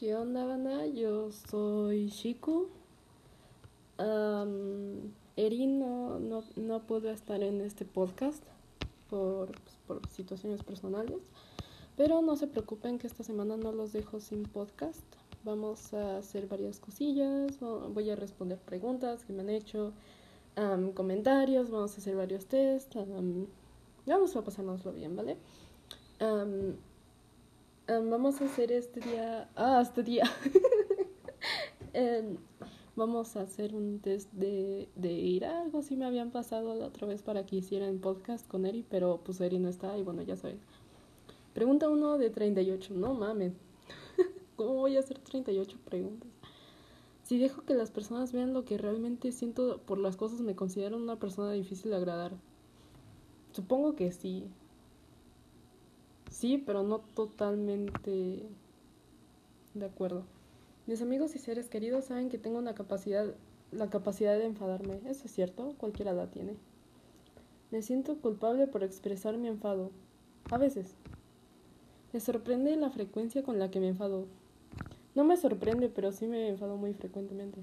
¿Qué onda, banda? Yo soy Shiku. Um, Erin no, no, no pudo estar en este podcast por, pues, por situaciones personales, pero no se preocupen que esta semana no los dejo sin podcast. Vamos a hacer varias cosillas, voy a responder preguntas que me han hecho, um, comentarios, vamos a hacer varios tests, um, vamos a pasárnoslo bien, ¿vale? Um, vamos a hacer este día. Ah, este día. vamos a hacer un test de, de ir algo así me habían pasado la otra vez para que hicieran podcast con Eri, pero pues Eri no está y bueno, ya saben. Pregunta uno de 38. No mames. ¿Cómo voy a hacer 38 preguntas? Si dejo que las personas vean lo que realmente siento por las cosas, me considero una persona difícil de agradar. Supongo que sí. Sí, pero no totalmente de acuerdo. Mis amigos y seres queridos saben que tengo una capacidad, la capacidad de enfadarme. Eso es cierto, cualquiera la tiene. Me siento culpable por expresar mi enfado. A veces. Me sorprende la frecuencia con la que me enfado. No me sorprende, pero sí me enfado muy frecuentemente.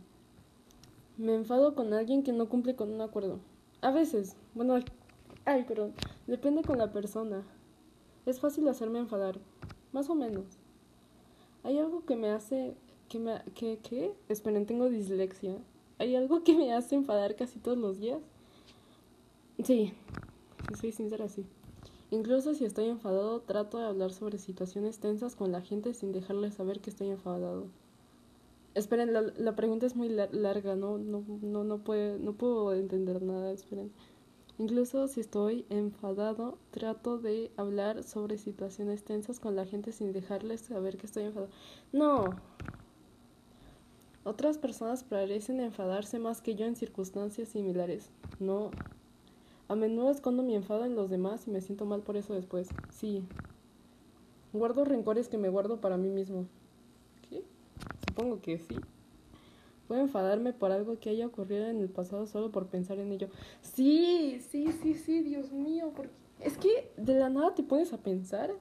Me enfado con alguien que no cumple con un acuerdo. A veces. Bueno, ay, pero depende con la persona. Es fácil hacerme enfadar, más o menos. Hay algo que me hace que me que qué? Esperen, tengo dislexia. Hay algo que me hace enfadar casi todos los días. Sí, si soy sincera, sí. Incluso si estoy enfadado, trato de hablar sobre situaciones tensas con la gente sin dejarles saber que estoy enfadado. Esperen, la, la pregunta es muy larga, no, no, no, no, puede, no puedo entender nada, esperen. Incluso si estoy enfadado, trato de hablar sobre situaciones tensas con la gente sin dejarles saber que estoy enfadado. No. Otras personas parecen enfadarse más que yo en circunstancias similares. No. A menudo escondo mi enfado en los demás y me siento mal por eso después. Sí. Guardo rencores que me guardo para mí mismo. ¿Qué? Supongo que sí. Puedo enfadarme por algo que haya ocurrido en el pasado solo por pensar en ello. Sí, sí, sí, sí, Dios mío, porque es que de la nada te pones a pensar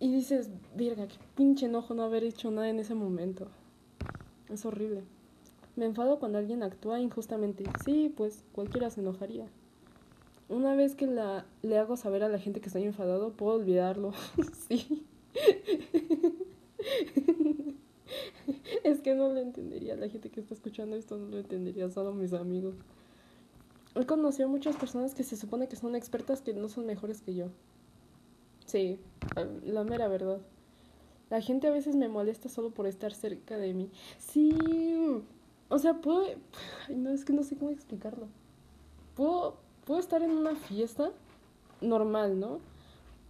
y dices, verga, qué pinche enojo no haber hecho nada en ese momento. Es horrible. Me enfado cuando alguien actúa injustamente. Sí, pues cualquiera se enojaría. Una vez que la, le hago saber a la gente que estoy enfadado, puedo olvidarlo. sí. es que no lo entendería. La gente que está escuchando esto no lo entendería, solo mis amigos. He conocido muchas personas que se supone que son expertas que no son mejores que yo. Sí, la mera verdad. La gente a veces me molesta solo por estar cerca de mí. Sí, o sea, puedo... No, es que no sé cómo explicarlo. Puedo, puedo estar en una fiesta normal, ¿no?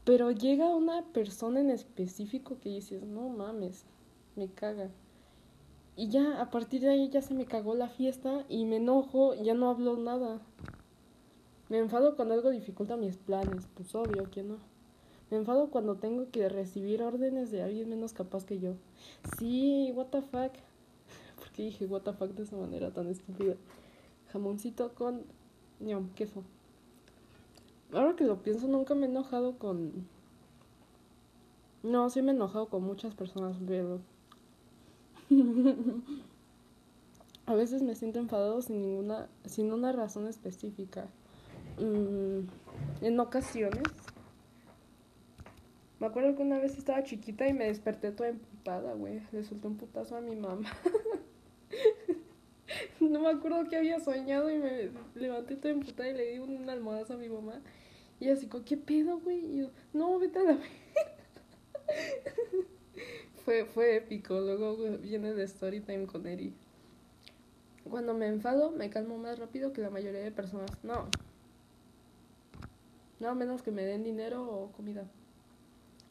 Pero llega una persona en específico que dices, no mames, me caga. Y ya a partir de ahí ya se me cagó la fiesta y me enojo, ya no hablo nada. Me enfado cuando algo dificulta mis planes, pues obvio que no. Me enfado cuando tengo que recibir órdenes de alguien menos capaz que yo. Sí, what the fuck. ¿Por qué dije what the fuck de esa manera tan estúpida? Jamoncito con ñam, queso. Ahora que lo pienso, nunca me he enojado con... No, sí me he enojado con muchas personas, pero a veces me siento enfadado sin ninguna, sin una razón específica. Mm, en ocasiones. Me acuerdo que una vez estaba chiquita y me desperté toda emputada, güey. Le solté un putazo a mi mamá. no me acuerdo que había soñado y me levanté toda emputada y le di una almohadazo a mi mamá. Y así, ¿qué pedo, güey? Y yo, no, vete a la fue, fue épico. Luego viene de story time con Eri. Cuando me enfado, me calmo más rápido que la mayoría de personas. No. No menos que me den dinero o comida.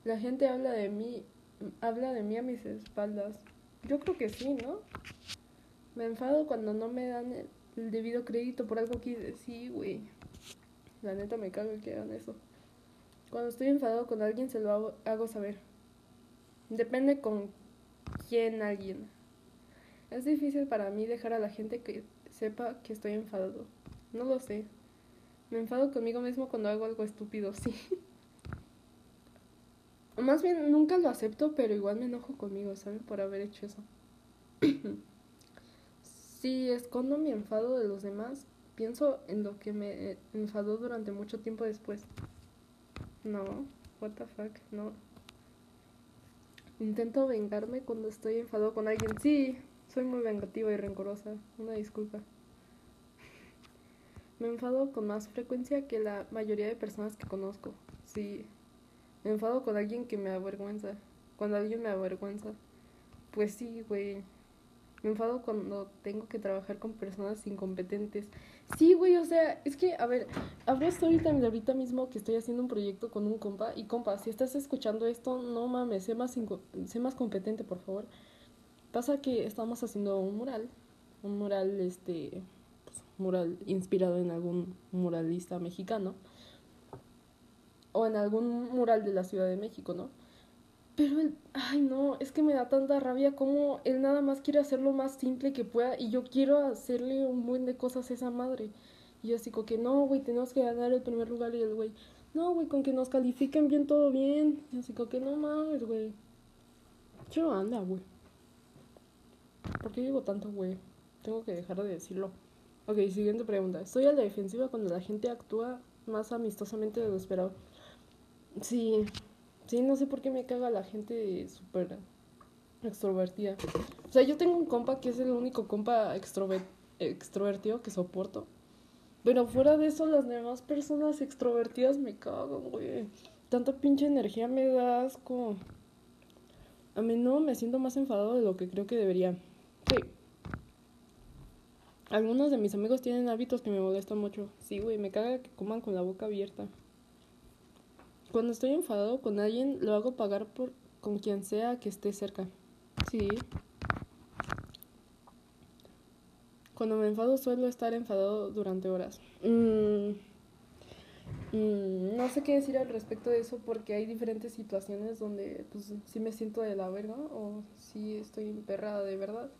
La gente habla de mí, habla de mí a mis espaldas. Yo creo que sí, ¿no? Me enfado cuando no me dan el, debido crédito por algo que sí, güey. La neta me cago que hagan eso. Cuando estoy enfadado con alguien se lo hago saber. Depende con quién alguien. Es difícil para mí dejar a la gente que sepa que estoy enfadado. No lo sé. Me enfado conmigo mismo cuando hago algo estúpido, sí. Más bien, nunca lo acepto, pero igual me enojo conmigo, ¿saben? Por haber hecho eso. si escondo mi enfado de los demás, pienso en lo que me enfadó durante mucho tiempo después. No, what the fuck, no. Intento vengarme cuando estoy enfadado con alguien. Sí, soy muy vengativa y rencorosa. Una disculpa. Me enfado con más frecuencia que la mayoría de personas que conozco. Sí, me enfado con alguien que me avergüenza. Cuando alguien me avergüenza. Pues sí, güey. Me enfado cuando tengo que trabajar con personas incompetentes. Sí, güey, o sea, es que, a ver, hablo ahorita, ahorita mismo que estoy haciendo un proyecto con un compa. Y compa, si estás escuchando esto, no mames, sé más, sé más competente, por favor. Pasa que estamos haciendo un mural. Un mural, este, pues, mural inspirado en algún muralista mexicano o en algún mural de la Ciudad de México, ¿no? Pero él, ay no, es que me da tanta rabia como él nada más quiere hacer lo más simple que pueda y yo quiero hacerle un buen de cosas a esa madre. Y yo así como que no, güey, tenemos que ganar el primer lugar y el güey, no, güey, con que nos califiquen bien todo bien. Y así como que no mames, güey. Yo anda, güey. ¿Por qué digo tanto, güey? Tengo que dejar de decirlo. Ok, siguiente pregunta. Estoy a la defensiva cuando la gente actúa más amistosamente de lo esperado. Sí, sí, no sé por qué me caga la gente súper extrovertida. O sea, yo tengo un compa que es el único compa extrovertido que soporto. Pero fuera de eso, las demás personas extrovertidas me cagan, güey. Tanta pinche energía me da asco. A menudo me siento más enfadado de lo que creo que debería. Sí. Algunos de mis amigos tienen hábitos que me molestan mucho. Sí, güey, me caga que coman con la boca abierta. Cuando estoy enfadado con alguien, lo hago pagar por con quien sea que esté cerca. Sí. Cuando me enfado suelo estar enfadado durante horas. Mm, mm, no sé qué decir al respecto de eso porque hay diferentes situaciones donde pues sí me siento de la verga o sí estoy emperrada de verdad.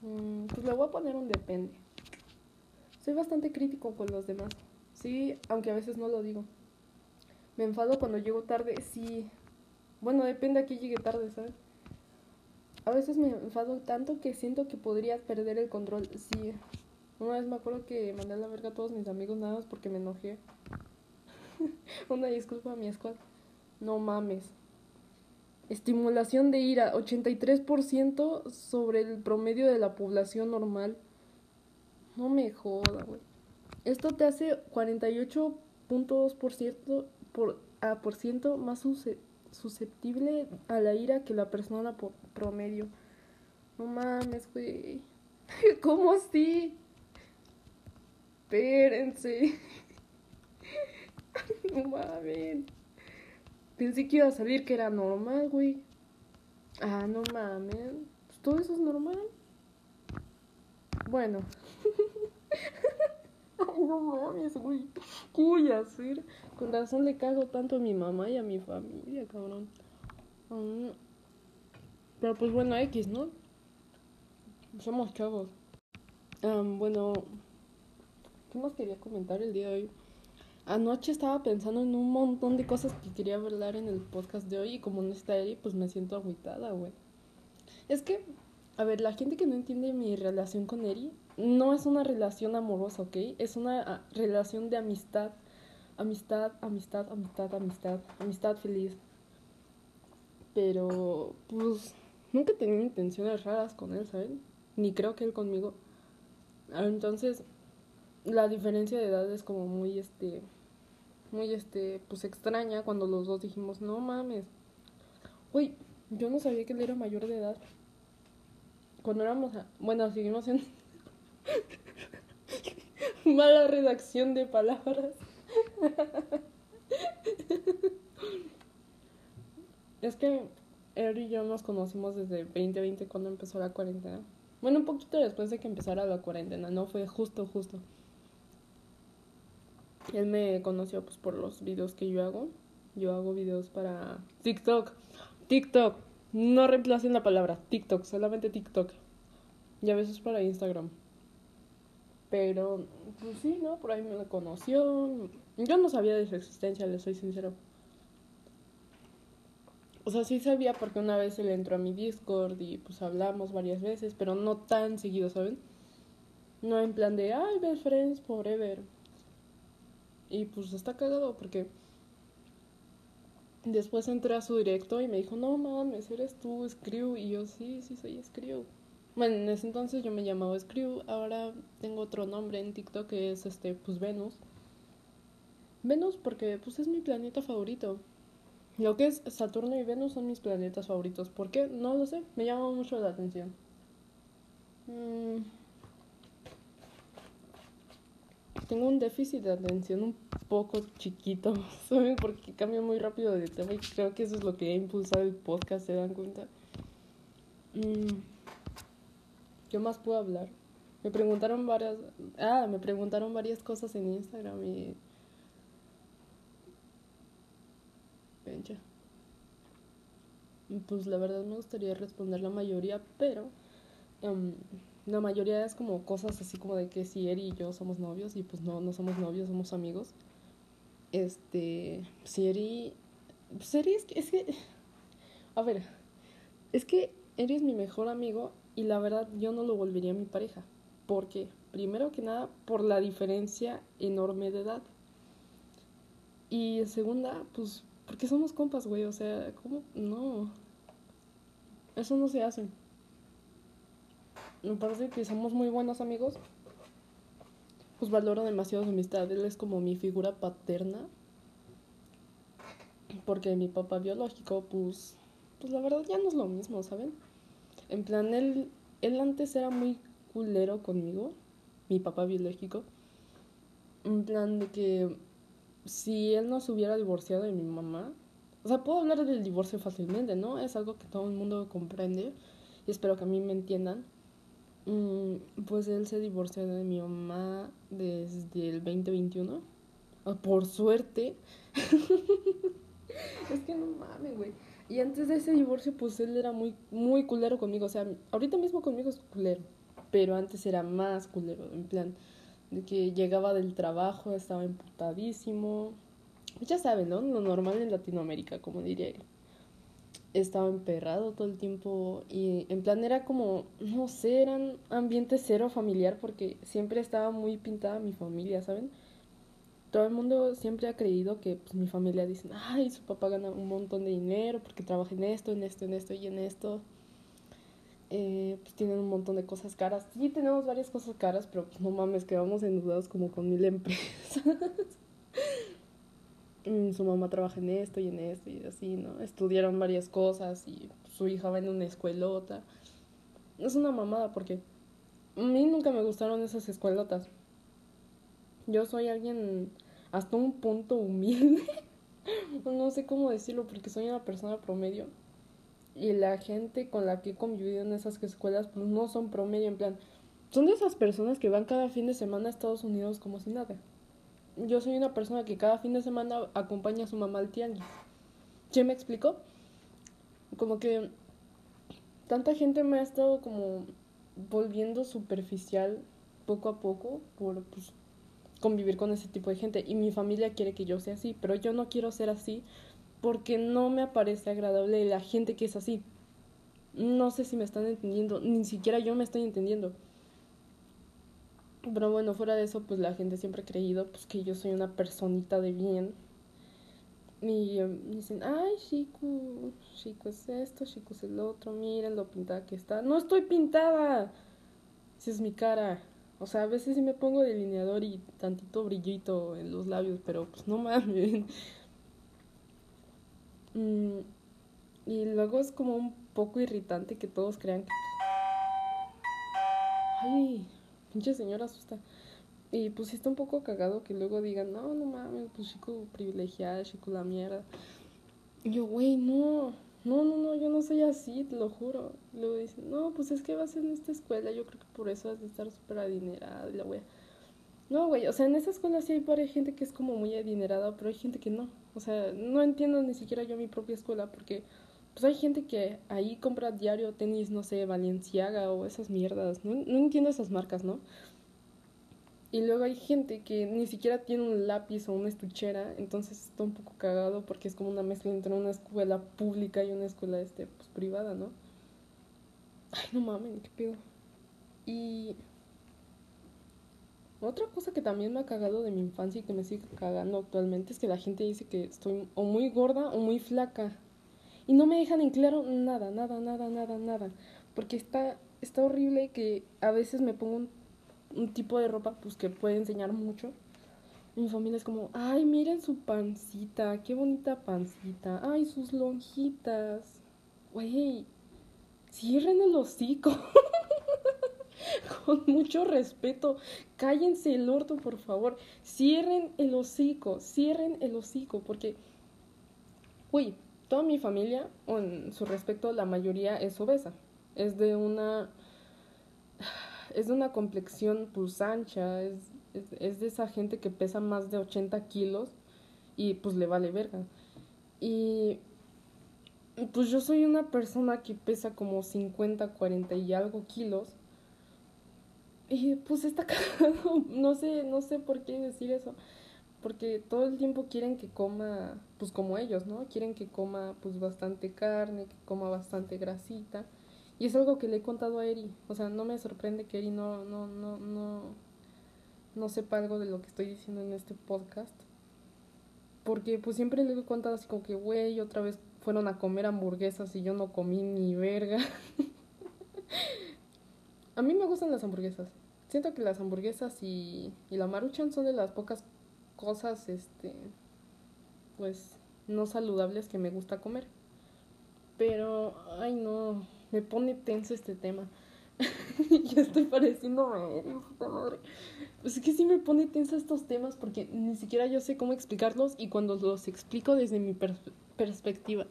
Mm, pues le voy a poner un depende. Soy bastante crítico con los demás. Sí, aunque a veces no lo digo. Me enfado cuando llego tarde, sí. Bueno, depende a qué llegue tarde, ¿sabes? A veces me enfado tanto que siento que podría perder el control, sí. Una vez me acuerdo que mandé a la verga a todos mis amigos nada más porque me enojé. Una disculpa a mi escuela. No mames. Estimulación de ira, 83% sobre el promedio de la población normal. No me joda, güey. Esto te hace 48.2% por, a por ciento más susceptible a la ira que la persona por promedio. No mames, güey. ¿Cómo así? Espérense. no mames. Pensé que iba a salir que era normal, güey. Ah, no mames. Pues todo eso es normal. Bueno. Ay, no mames, güey. ¿Qué voy a? Con razón le cago tanto a mi mamá y a mi familia, cabrón. Mm. Pero pues bueno, X, ¿no? Somos chavos. bueno, ¿qué más quería comentar el día de hoy? Anoche estaba pensando en un montón de cosas que quería hablar en el podcast de hoy y como no está Eri, pues me siento agüitada, güey. Es que, a ver, la gente que no entiende mi relación con Eri no es una relación amorosa, ¿ok? Es una ah, relación de amistad amistad, amistad, amistad, amistad, amistad feliz. Pero, pues, nunca he tenido intenciones raras con él, ¿saben? Ni creo que él conmigo. Entonces, la diferencia de edad es como muy, este, muy, este, pues extraña cuando los dos dijimos, no mames. Uy, yo no sabía que él era mayor de edad. Cuando éramos, bueno, seguimos en mala redacción de palabras. es que él y yo nos conocimos desde 2020 cuando empezó la cuarentena. Bueno, un poquito después de que empezara la cuarentena, no fue justo, justo. Él me conoció pues por los videos que yo hago. Yo hago videos para TikTok. TikTok. No reemplacen la palabra TikTok, solamente TikTok. Y a veces para Instagram. Pero, pues sí, ¿no? Por ahí me conoció. Yo no sabía de su existencia, le soy sincero. O sea, sí sabía porque una vez él entró a mi Discord y pues hablamos varias veces, pero no tan seguido, ¿saben? No en plan de, ay, best friends forever. Y pues está cagado porque después entré a su directo y me dijo, no mames, eres tú, Screw. Y yo, sí, sí, soy Screw. Bueno, en ese entonces yo me llamaba Screw, ahora tengo otro nombre en TikTok que es este, pues Venus. Venus porque pues es mi planeta favorito. Lo que es Saturno y Venus son mis planetas favoritos. ¿Por qué? No lo sé, me llama mucho la atención. Mm. Tengo un déficit de atención un poco chiquito, ¿saben? Porque cambio muy rápido de tema y creo que eso es lo que ha impulsado el podcast, ¿se dan cuenta? Mm. ¿Qué más puedo hablar? Me preguntaron varias. Ah, me preguntaron varias cosas en Instagram y. Venga. Pues la verdad me gustaría responder la mayoría, pero. Um, la mayoría es como cosas así como de que si Eri y yo somos novios y pues no, no somos novios, somos amigos. Este. Si Eri. Pues Eri es que. Es que a ver. Es que Eri es mi mejor amigo y la verdad yo no lo volvería a mi pareja. porque Primero que nada, por la diferencia enorme de edad. Y segunda, pues, porque somos compas, güey. O sea, ¿cómo? No. Eso no se hace. Me parece que somos muy buenos amigos. Pues valoro demasiado su amistad. Él es como mi figura paterna. Porque mi papá biológico, pues, pues la verdad ya no es lo mismo, ¿saben? En plan, él, él antes era muy culero conmigo, mi papá biológico. En plan de que si él no se hubiera divorciado de mi mamá, o sea, puedo hablar del divorcio fácilmente, ¿no? Es algo que todo el mundo comprende y espero que a mí me entiendan. Mm, pues él se divorció de mi mamá desde el 2021. Ah, por suerte. es que no mames, güey. Y antes de ese divorcio, pues él era muy, muy culero conmigo. O sea, ahorita mismo conmigo es culero. Pero antes era más culero. En plan, de que llegaba del trabajo, estaba emputadísimo. Ya saben, ¿no? Lo normal en Latinoamérica, como diría él. Estaba emperrado todo el tiempo. Y en plan era como, no sé, era un ambiente cero familiar porque siempre estaba muy pintada mi familia, ¿saben? todo el mundo siempre ha creído que pues, mi familia dice, ay, su papá gana un montón de dinero porque trabaja en esto, en esto, en esto y en esto. Eh, pues tienen un montón de cosas caras. Sí, tenemos varias cosas caras, pero pues no mames, quedamos endeudados como con mil empresas. Mm, su mamá trabaja en esto y en esto y así, ¿no? Estudiaron varias cosas y su hija va en una escuelota. Es una mamada porque a mí nunca me gustaron esas escuelotas. Yo soy alguien hasta un punto humilde. no sé cómo decirlo porque soy una persona promedio. Y la gente con la que he convivido en esas escuelas pues no son promedio, en plan, son de esas personas que van cada fin de semana a Estados Unidos como si nada. Yo soy una persona que cada fin de semana acompaña a su mamá al tianguis. ¿Sí me explico? Como que tanta gente me ha estado como volviendo superficial poco a poco por pues, convivir con ese tipo de gente y mi familia quiere que yo sea así, pero yo no quiero ser así porque no me parece agradable la gente que es así. No sé si me están entendiendo, ni siquiera yo me estoy entendiendo. Pero bueno, fuera de eso, pues la gente siempre ha creído pues, que yo soy una personita de bien. Y um, dicen, ay, Chico, Chico es esto, Chico es el otro, miren lo pintada que está. No estoy pintada. Si es mi cara. O sea, a veces sí me pongo delineador y tantito brillito en los labios, pero pues no mames. Mm, y luego es como un poco irritante que todos crean que... Ay, pinche señora asusta. Y pues está un poco cagado que luego digan, no, no mames, pues chico privilegiado, chico la mierda. Y yo, güey, no no, no, no, yo no soy así, te lo juro. Luego dicen, no, pues es que vas en esta escuela, yo creo que por eso has de estar súper adinerada y la wea. No, güey, o sea, en esa escuela sí hay gente que es como muy adinerada, pero hay gente que no. O sea, no entiendo ni siquiera yo mi propia escuela porque pues hay gente que ahí compra diario tenis, no sé, Valenciaga o esas mierdas. No, no entiendo esas marcas, ¿no? Y luego hay gente que ni siquiera tiene un lápiz o una estuchera, entonces está un poco cagado porque es como una mezcla entre una escuela pública y una escuela este, pues, privada, ¿no? Ay, no mames, qué pedo. Y otra cosa que también me ha cagado de mi infancia y que me sigue cagando actualmente es que la gente dice que estoy o muy gorda o muy flaca. Y no me dejan en claro nada, nada, nada, nada, nada. Porque está, está horrible que a veces me pongo un, tipo de ropa pues que puede enseñar mucho. Mi familia es como, ay, miren su pancita, qué bonita pancita. Ay, sus lonjitas. Güey, cierren el hocico. Con mucho respeto, cállense el orto, por favor. Cierren el hocico, cierren el hocico, porque, uy, toda mi familia, en su respecto, la mayoría es obesa. Es de una. Es de una complexión pues ancha, es, es, de esa gente que pesa más de 80 kilos y pues le vale verga. Y pues yo soy una persona que pesa como 50, 40 y algo kilos. Y pues está cagado, no sé, no sé por qué decir eso, porque todo el tiempo quieren que coma, pues como ellos, ¿no? Quieren que coma pues bastante carne, que coma bastante grasita. Y es algo que le he contado a Eri, o sea, no me sorprende que Eri no, no, no, no, no sepa algo de lo que estoy diciendo en este podcast. Porque pues siempre le he contado así como que, güey, otra vez fueron a comer hamburguesas y yo no comí ni verga. A mí me gustan las hamburguesas. Siento que las hamburguesas y, y la maruchan son de las pocas cosas, este, pues, no saludables que me gusta comer. Pero, ay no, me pone tenso este tema. ya estoy pareciendo madre. Pues es que sí me pone tenso estos temas porque ni siquiera yo sé cómo explicarlos y cuando los explico desde mi per perspectiva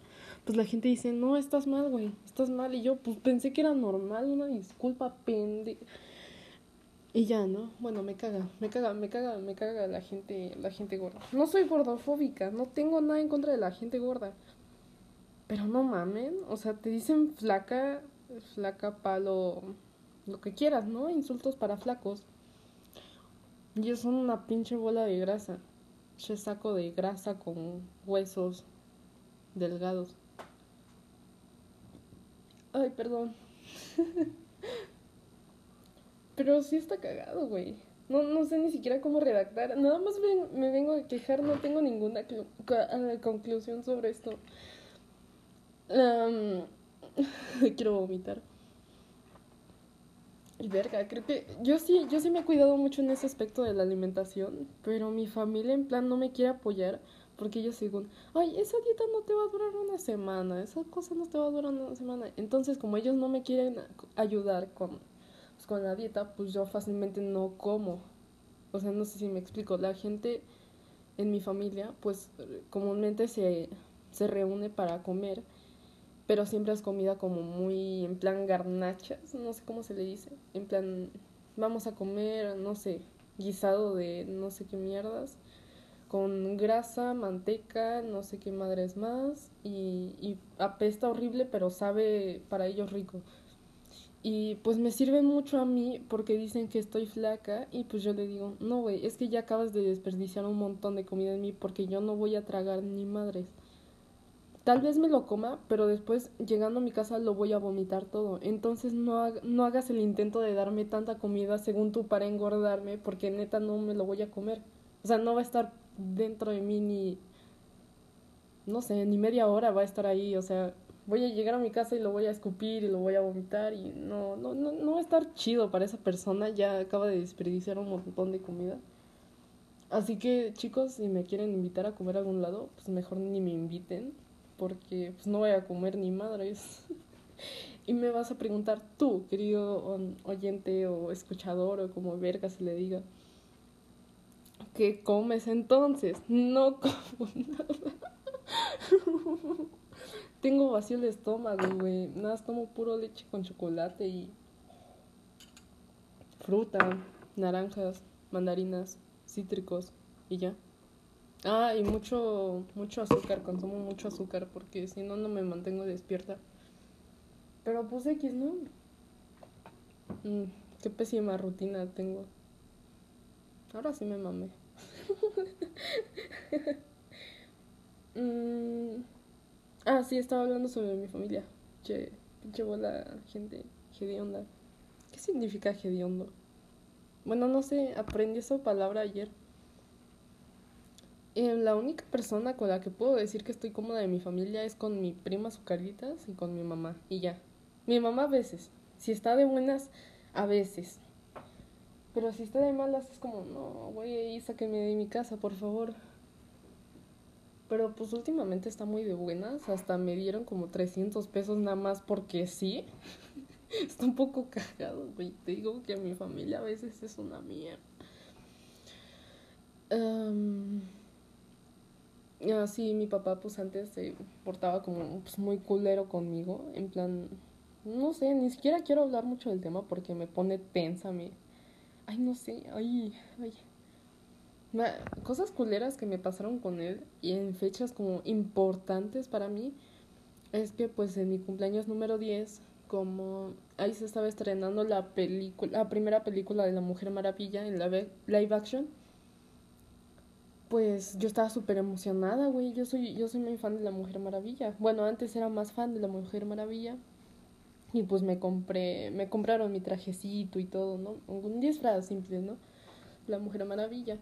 pues la gente dice, no, estás mal, güey, estás mal. Y yo, pues pensé que era normal, una disculpa, pende. Y ya, ¿no? Bueno, me caga, me caga, me caga, me caga la gente, la gente gorda. No soy gordofóbica, no tengo nada en contra de la gente gorda. Pero no mamen, o sea, te dicen flaca, flaca, palo, lo que quieras, ¿no? Insultos para flacos. Y son una pinche bola de grasa. Yo saco de grasa con huesos delgados. Ay, perdón. Pero sí está cagado, güey. No, no sé ni siquiera cómo redactar. Nada más me, vengo a quejar, no tengo ninguna ah, conclusión sobre esto. quiero vomitar. Y verga, creo que yo sí, yo sí me he cuidado mucho en ese aspecto de la alimentación, pero mi familia en plan no me quiere apoyar porque ellos según, ay, esa dieta no te va a durar una semana, esa cosa no te va a durar una semana. Entonces, como ellos no me quieren ayudar con, pues, con la dieta, pues yo fácilmente no como. O sea, no sé si me explico. La gente en mi familia, pues comúnmente se, se reúne para comer, pero siempre es comida como muy en plan garnachas, no sé cómo se le dice. En plan, vamos a comer, no sé, guisado de no sé qué mierdas con grasa, manteca, no sé qué madres más, y, y apesta horrible, pero sabe para ellos rico. Y pues me sirve mucho a mí porque dicen que estoy flaca y pues yo le digo, no, güey, es que ya acabas de desperdiciar un montón de comida en mí porque yo no voy a tragar ni madres. Tal vez me lo coma, pero después llegando a mi casa lo voy a vomitar todo. Entonces no, no hagas el intento de darme tanta comida según tú para engordarme porque neta no me lo voy a comer. O sea, no va a estar dentro de mí ni, no sé, ni media hora va a estar ahí, o sea, voy a llegar a mi casa y lo voy a escupir y lo voy a vomitar y no, no, no, no va a estar chido para esa persona, ya acaba de desperdiciar un montón de comida. Así que chicos, si me quieren invitar a comer a algún lado, pues mejor ni me inviten, porque pues no voy a comer ni madres. y me vas a preguntar tú, querido oyente o escuchador o como verga se le diga, ¿Qué comes entonces? No como nada. Tengo vacío el estómago, güey. Nada, tomo puro leche con chocolate y fruta, naranjas, mandarinas, cítricos y ya. Ah, y mucho, mucho azúcar, consumo mucho azúcar porque si no, no me mantengo despierta. Pero pues X, ¿no? Mm, qué pésima rutina tengo. Ahora sí me mamé. Mm, ah, sí, estaba hablando sobre mi familia. Che, pinche bola, gente hedionda. ¿Qué significa hediondo? Bueno, no sé, aprendí esa palabra ayer. Eh, la única persona con la que puedo decir que estoy cómoda de mi familia es con mi prima Zucaritas y con mi mamá. Y ya. Mi mamá a veces. Si está de buenas, a veces. Pero si está de malas es como, no, güey, sáqueme de mi casa, por favor. Pero pues últimamente está muy de buenas. Hasta me dieron como 300 pesos nada más porque sí. está un poco cagado, güey. Te digo que mi familia a veces es una mierda. Um, sí, mi papá pues antes se portaba como pues, muy culero conmigo. En plan, no sé, ni siquiera quiero hablar mucho del tema porque me pone tensa, me Ay, no sé, ay, ay. Cosas culeras que me pasaron con él y en fechas como importantes para mí es que pues en mi cumpleaños número 10, como ahí se estaba estrenando la película, la primera película de la Mujer Maravilla en la live action, pues yo estaba súper emocionada, güey. Yo soy, yo soy muy fan de la Mujer Maravilla. Bueno, antes era más fan de la Mujer Maravilla. Y pues me compré, me compraron mi trajecito y todo, ¿no? Un disfraz simple, ¿no? La Mujer Maravilla.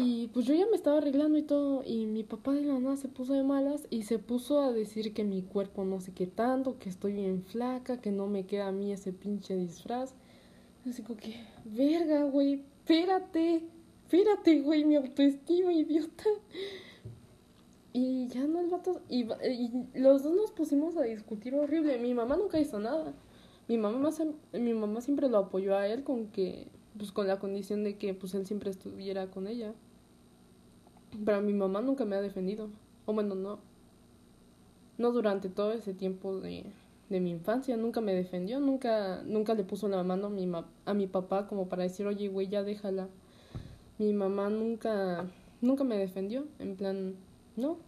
Y pues yo ya me estaba arreglando y todo, y mi papá de la nada se puso de malas y se puso a decir que mi cuerpo no sé qué tanto, que estoy bien flaca, que no me queda a mí ese pinche disfraz. Así como que, verga, güey, espérate, espérate, güey, mi autoestima, idiota. Y ya no el vato. Y, los dos nos pusimos a discutir horrible. Mi mamá nunca hizo nada. Mi mamá, mi mamá siempre lo apoyó a él con que. Pues con la condición de que pues él siempre estuviera con ella. Pero mi mamá nunca me ha defendido. O bueno, no. No durante todo ese tiempo de, de mi infancia. Nunca me defendió. Nunca, nunca le puso la mano a mi, a mi papá como para decir, oye, güey, ya déjala. Mi mamá nunca, nunca me defendió. En plan, no,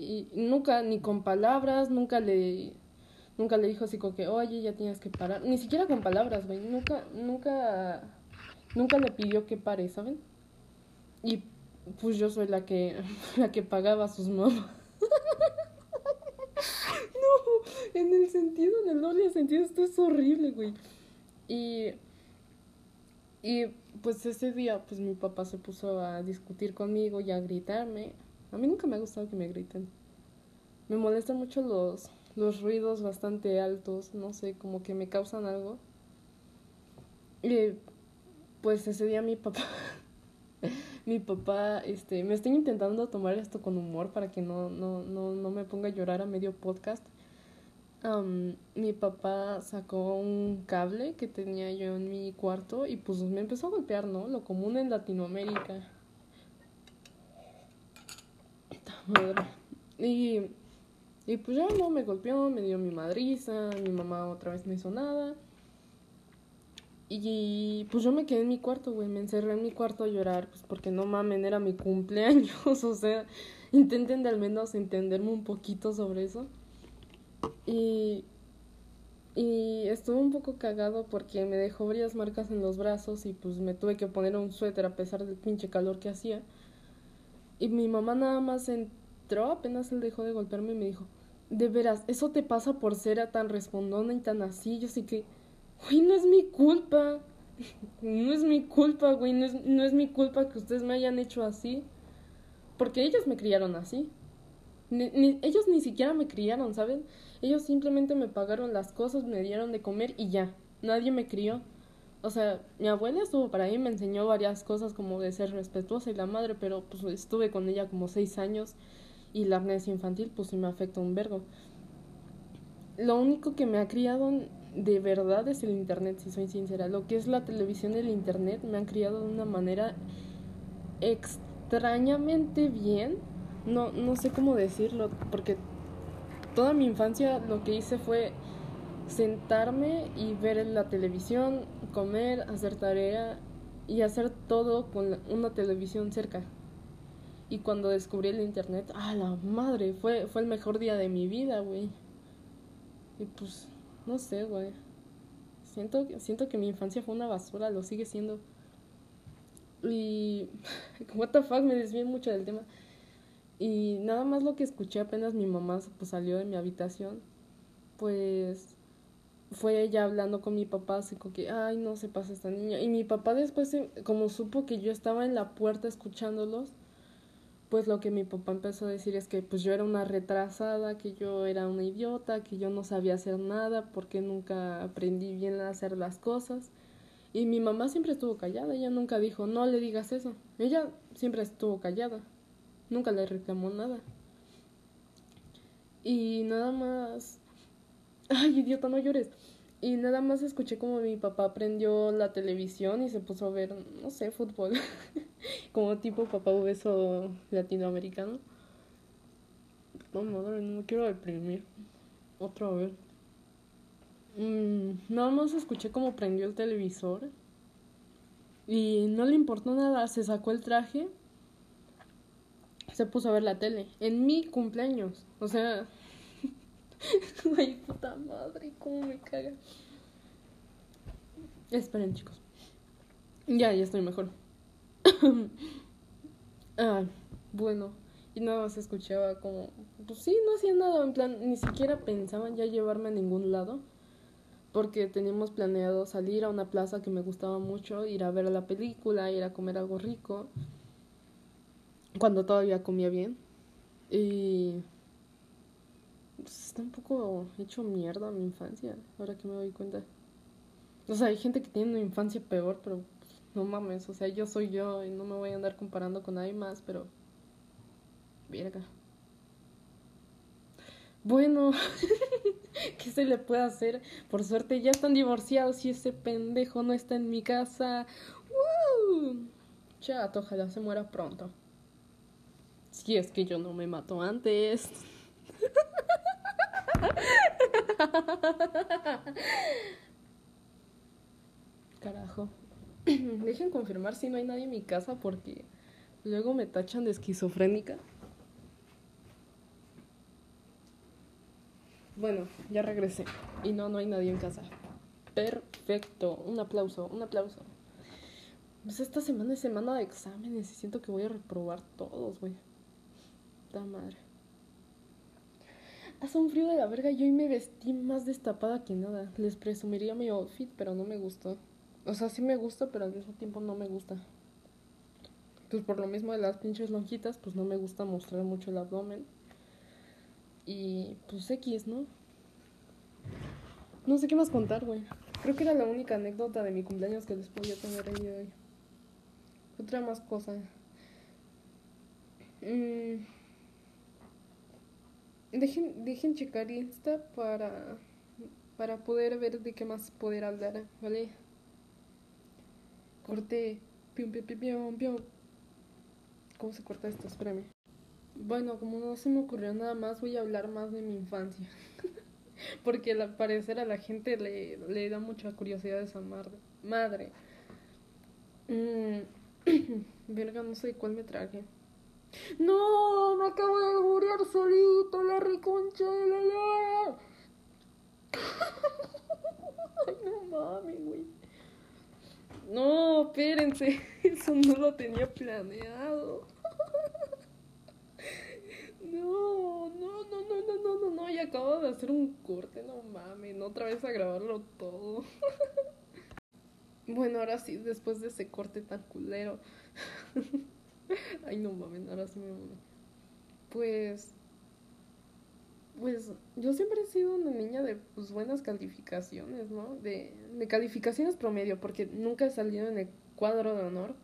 y nunca, ni con palabras, nunca le, nunca le dijo así como que, oye, ya tienes que parar. Ni siquiera con palabras, güey. Nunca, nunca, nunca le pidió que pare, ¿saben? Y pues yo soy la que, la que pagaba a sus mamás. no, en el sentido, en el doble sentido, esto es horrible, güey. Y, y pues ese día, pues mi papá se puso a discutir conmigo y a gritarme a mí nunca me ha gustado que me griten. Me molestan mucho los, los ruidos bastante altos, no sé, como que me causan algo. Y pues ese día mi papá, mi papá, este, me estoy intentando tomar esto con humor para que no, no, no, no me ponga a llorar a medio podcast. mi papá sacó un cable que tenía yo en mi cuarto y pues me empezó a golpear, ¿no? Lo común en Latinoamérica. Y, y pues ya no me golpeó, me dio mi madriza, mi mamá otra vez no hizo nada. Y pues yo me quedé en mi cuarto, güey, me encerré en mi cuarto a llorar, pues porque no mamen, era mi cumpleaños, o sea, intenten de al menos entenderme un poquito sobre eso. Y, y estuvo un poco cagado porque me dejó varias marcas en los brazos y pues me tuve que poner un suéter a pesar del pinche calor que hacía. Y mi mamá nada más entró, apenas él dejó de golpearme y me dijo, de veras, eso te pasa por ser tan respondona y tan así. Yo sé que, güey, no es mi culpa. No es mi culpa, güey, no es, no es mi culpa que ustedes me hayan hecho así. Porque ellos me criaron así. ellos ni siquiera me criaron, ¿saben? Ellos simplemente me pagaron las cosas, me dieron de comer y ya. Nadie me crió o sea, mi abuela estuvo para mí, me enseñó varias cosas como de ser respetuosa y la madre, pero pues estuve con ella como seis años y la amnesia infantil pues sí me afecta un vergo. Lo único que me ha criado de verdad es el internet, si soy sincera. Lo que es la televisión y el internet me han criado de una manera extrañamente bien. No, no sé cómo decirlo, porque toda mi infancia lo que hice fue sentarme y ver la televisión, comer, hacer tarea y hacer todo con una televisión cerca. Y cuando descubrí el internet, ¡ah, la madre! Fue, fue el mejor día de mi vida, güey. Y pues, no sé, güey. Siento, siento que mi infancia fue una basura, lo sigue siendo. Y, what the fuck, me desvié mucho del tema. Y nada más lo que escuché apenas mi mamá pues, salió de mi habitación, pues fue ella hablando con mi papá, así como que, ay, no se pasa esta niña. Y mi papá después, como supo que yo estaba en la puerta escuchándolos, pues lo que mi papá empezó a decir es que pues yo era una retrasada, que yo era una idiota, que yo no sabía hacer nada porque nunca aprendí bien a hacer las cosas. Y mi mamá siempre estuvo callada, ella nunca dijo, no le digas eso. Ella siempre estuvo callada, nunca le reclamó nada. Y nada más... Ay, idiota, no llores. Y nada más escuché como mi papá prendió la televisión y se puso a ver, no sé, fútbol. como tipo papá obeso latinoamericano. No, madre, no me quiero deprimir. Otra vez. Mm, nada más escuché como prendió el televisor. Y no le importó nada. Se sacó el traje. Se puso a ver la tele. En mi cumpleaños. O sea, Ay, puta madre, cómo me caga. Esperen, chicos. Ya, ya estoy mejor. ah, bueno. Y nada más escuchaba como, pues sí, no hacía nada, en plan, ni siquiera pensaban ya llevarme a ningún lado, porque teníamos planeado salir a una plaza que me gustaba mucho, ir a ver la película, ir a comer algo rico, cuando todavía comía bien. Y está un poco hecho mierda mi infancia, ahora que me doy cuenta. O sea, hay gente que tiene una infancia peor, pero pues, no mames, o sea, yo soy yo y no me voy a andar comparando con nadie más, pero... Verga. Bueno, ¿qué se le puede hacer? Por suerte ya están divorciados y ese pendejo no está en mi casa. ¡Woo! Chato, ojalá se muera pronto. Si es que yo no me mato antes. Carajo. Dejen confirmar si no hay nadie en mi casa porque luego me tachan de esquizofrénica. Bueno, ya regresé. Y no, no hay nadie en casa. Perfecto. Un aplauso, un aplauso. Pues esta semana es semana de exámenes y siento que voy a reprobar todos, güey. Da madre. Hace un frío de la verga y hoy me vestí más destapada que nada. Les presumiría mi outfit, pero no me gustó. O sea, sí me gusta, pero al mismo tiempo no me gusta. Pues por lo mismo de las pinches lonjitas, pues no me gusta mostrar mucho el abdomen. Y pues X, ¿no? No sé qué más contar, güey. Creo que era la única anécdota de mi cumpleaños que les podía tener el día de hoy. Otra más cosa. Mmm Dejen, dejen checar Insta para, para poder ver de qué más poder hablar, ¿vale? Corte. Pium, pium, pium, pium. ¿Cómo se corta esto? Espérame. Bueno, como no se me ocurrió nada más, voy a hablar más de mi infancia. Porque al parecer a la gente le, le da mucha curiosidad esa madre. madre. Mm. Verga, no sé cuál me traje. No, me acabo de morir solito, la reconcha de la la. Ay, no mames, güey. No, espérense, eso no lo tenía planeado. No, no, no, no, no, no, no, no, y acabo de hacer un corte, no mames, otra vez a grabarlo todo. Bueno, ahora sí, después de ese corte tan culero. Ay, no mames, ahora sí me Pues. Pues yo siempre he sido una niña de pues, buenas calificaciones, ¿no? De, de calificaciones promedio, porque nunca he salido en el cuadro de honor,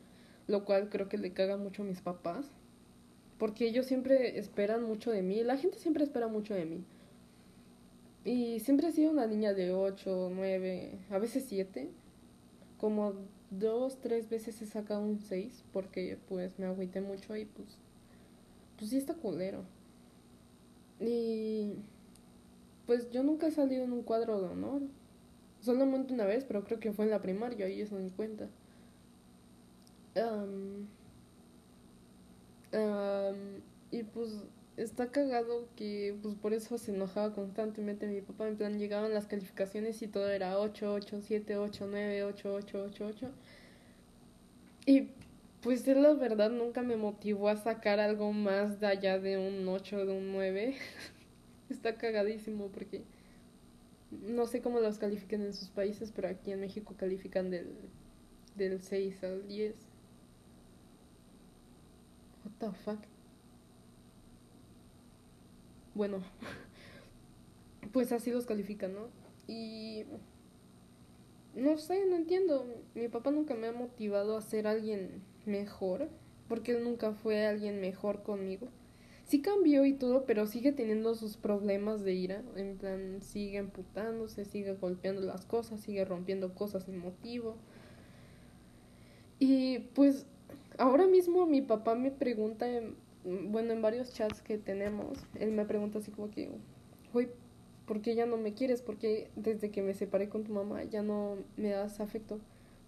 lo cual creo que le caga mucho a mis papás, porque ellos siempre esperan mucho de mí, la gente siempre espera mucho de mí. Y siempre he sido una niña de 8, 9, a veces 7, como dos, tres veces he sacado un 6 porque pues me agüité mucho y pues, pues sí está culero. Y pues yo nunca he salido en un cuadro de honor. Solamente una vez, pero creo que fue en la primaria y eso me cuenta. y pues está cagado que pues por eso se enojaba constantemente mi papá. En plan, llegaban las calificaciones y todo era 8, 8, 7, 8, 9, 8, 8, 8, 8. Y Pues él la verdad nunca me motivó a sacar algo más de allá de un 8 o de un 9. Está cagadísimo porque no sé cómo los califican en sus países, pero aquí en México califican del, del 6 al 10. What the fuck? Bueno, pues así los califican, ¿no? Y no sé, no entiendo. Mi papá nunca me ha motivado a ser alguien mejor, porque él nunca fue alguien mejor conmigo. Sí cambió y todo, pero sigue teniendo sus problemas de ira. En plan, sigue emputándose, sigue golpeando las cosas, sigue rompiendo cosas sin motivo. Y pues ahora mismo mi papá me pregunta, bueno, en varios chats que tenemos, él me pregunta así como que, güey, ¿por qué ya no me quieres? ¿Por qué desde que me separé con tu mamá ya no me das afecto?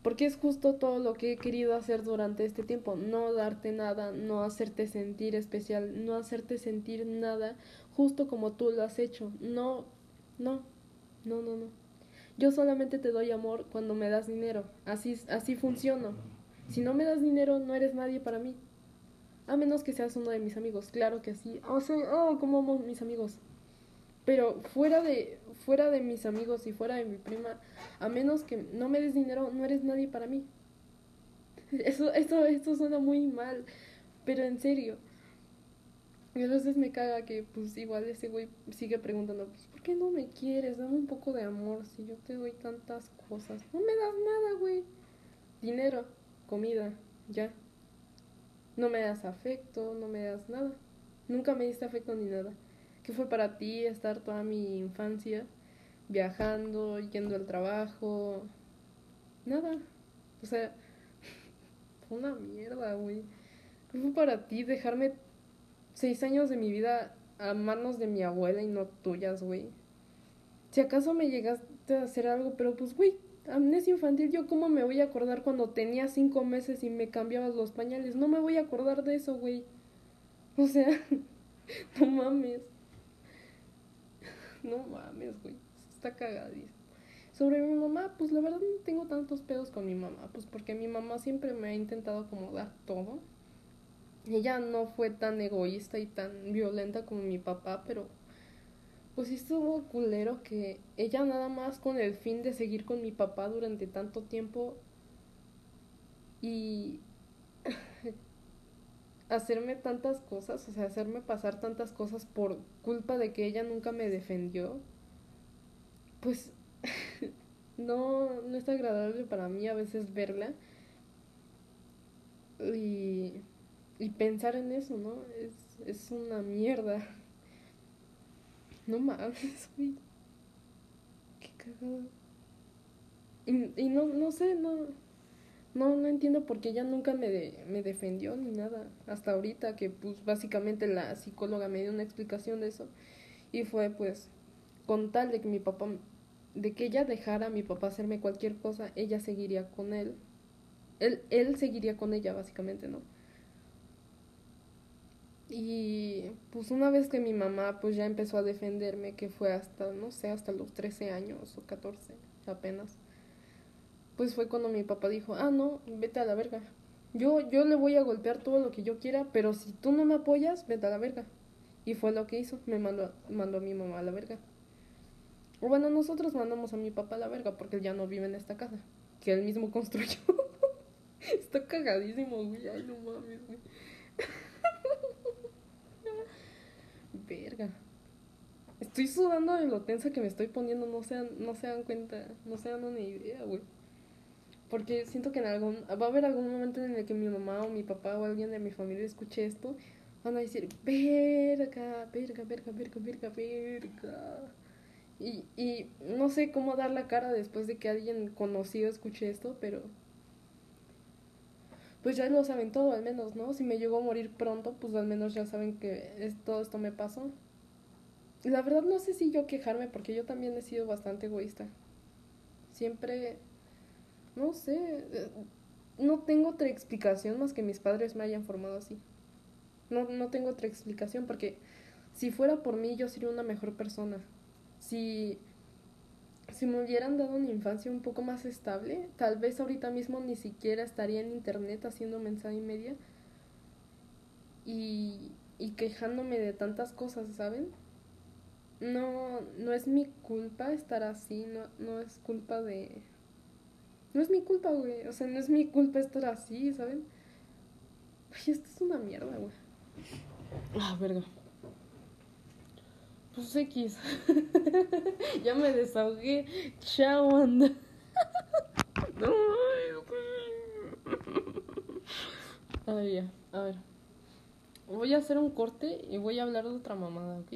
Porque es justo todo lo que he querido hacer durante este tiempo, no darte nada, no hacerte sentir especial, no hacerte sentir nada, justo como tú lo has hecho. No, no, no, no, no. Yo solamente te doy amor cuando me das dinero, así, así funciona. Si no me das dinero, no eres nadie para mí. A menos que seas uno de mis amigos, claro que sí. O sea, oh, como mis amigos. Pero fuera de, fuera de mis amigos y fuera de mi prima, a menos que no me des dinero, no eres nadie para mí. Eso, esto, esto suena muy mal, pero en serio. Veces me caga que pues igual ese güey sigue preguntando, pues ¿por qué no me quieres? Dame un poco de amor si yo te doy tantas cosas. No me das nada, güey. Dinero, comida, ya. No me das afecto, no me das nada. Nunca me diste afecto ni nada. ¿Qué fue para ti estar toda mi infancia viajando, yendo al trabajo? Nada. O sea, fue una mierda, güey. ¿Qué fue para ti dejarme seis años de mi vida a manos de mi abuela y no tuyas, güey? Si acaso me llegaste a hacer algo, pero pues, güey, amnesia infantil, ¿yo cómo me voy a acordar cuando tenía cinco meses y me cambiabas los pañales? No me voy a acordar de eso, güey. O sea, no mames. No mames, güey. Está cagadísimo. Sobre mi mamá, pues la verdad no tengo tantos pedos con mi mamá, pues porque mi mamá siempre me ha intentado acomodar todo. Ella no fue tan egoísta y tan violenta como mi papá, pero pues sí estuvo culero que ella nada más con el fin de seguir con mi papá durante tanto tiempo y hacerme tantas cosas, o sea, hacerme pasar tantas cosas por culpa de que ella nunca me defendió, pues no, no es agradable para mí a veces verla y, y pensar en eso, ¿no? Es, es una mierda. No mames, güey. Qué cagado. Y, y no, no sé, no no, no entiendo por qué ella nunca me, me defendió ni nada. Hasta ahorita que pues básicamente la psicóloga me dio una explicación de eso. Y fue pues con tal de que mi papá, de que ella dejara a mi papá hacerme cualquier cosa, ella seguiría con él. Él, él seguiría con ella básicamente, ¿no? Y pues una vez que mi mamá pues ya empezó a defenderme, que fue hasta, no sé, hasta los 13 años o 14 apenas pues fue cuando mi papá dijo, ah, no, vete a la verga. Yo, yo le voy a golpear todo lo que yo quiera, pero si tú no me apoyas, vete a la verga. Y fue lo que hizo, me mandó, mandó a mi mamá a la verga. O bueno, nosotros mandamos a mi papá a la verga porque él ya no vive en esta casa, que él mismo construyó. Está cagadísimo, güey. Ay, no mames, güey. Verga. Estoy sudando de lo tensa que me estoy poniendo, no se no se dan cuenta, no se dan una idea, güey. Porque siento que en algún, va a haber algún momento en el que mi mamá o mi papá o alguien de mi familia escuche esto, van a decir, verga, verga, verga, verga, verga, verga. Y, y no sé cómo dar la cara después de que alguien conocido escuche esto, pero pues ya lo saben todo al menos, ¿no? Si me llego a morir pronto, pues al menos ya saben que es, todo esto me pasó. La verdad no sé si yo quejarme porque yo también he sido bastante egoísta. Siempre no sé, eh, no tengo otra explicación más que mis padres me hayan formado así. No, no tengo otra explicación porque si fuera por mí yo sería una mejor persona. Si, si me hubieran dado una infancia un poco más estable, tal vez ahorita mismo ni siquiera estaría en internet haciendo mensaje y media y, quejándome de tantas cosas, ¿saben? No, no es mi culpa estar así, no, no es culpa de... No es mi culpa, güey. O sea, no es mi culpa estar así, ¿saben? Ay, esto es una mierda, güey. Ah, verga. Pues X. ya me desahogué. Chao, anda. Ay, ya. A ver. Voy a hacer un corte y voy a hablar de otra mamada, ¿ok?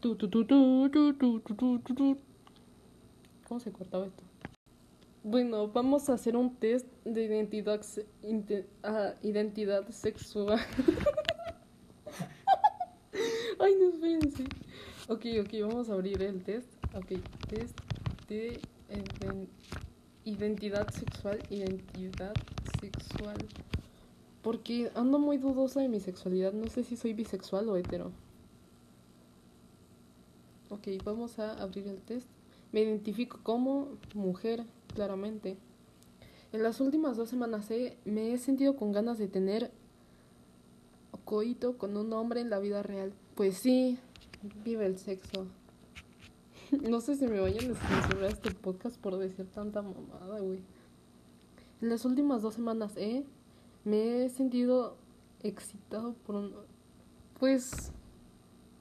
Tu, tu, tu, tu, tu, tu, tu, tu, tu. ¿Cómo se cortaba esto? Bueno, vamos a hacer un test de identidad, ah, identidad sexual. Ay, no, espérense. Ok, ok, vamos a abrir el test. Ok, test de iden- identidad sexual. Identidad sexual. Porque ando muy dudosa de mi sexualidad. No sé si soy bisexual o hetero. Ok, vamos a abrir el test. Me identifico como mujer, claramente. En las últimas dos semanas he- me he sentido con ganas de tener coito con un hombre en la vida real. Pues sí, vive el sexo. No sé si me vayan a censurar este podcast por decir tanta mamada, güey. En las últimas dos semanas he, me he sentido excitado por un... Pues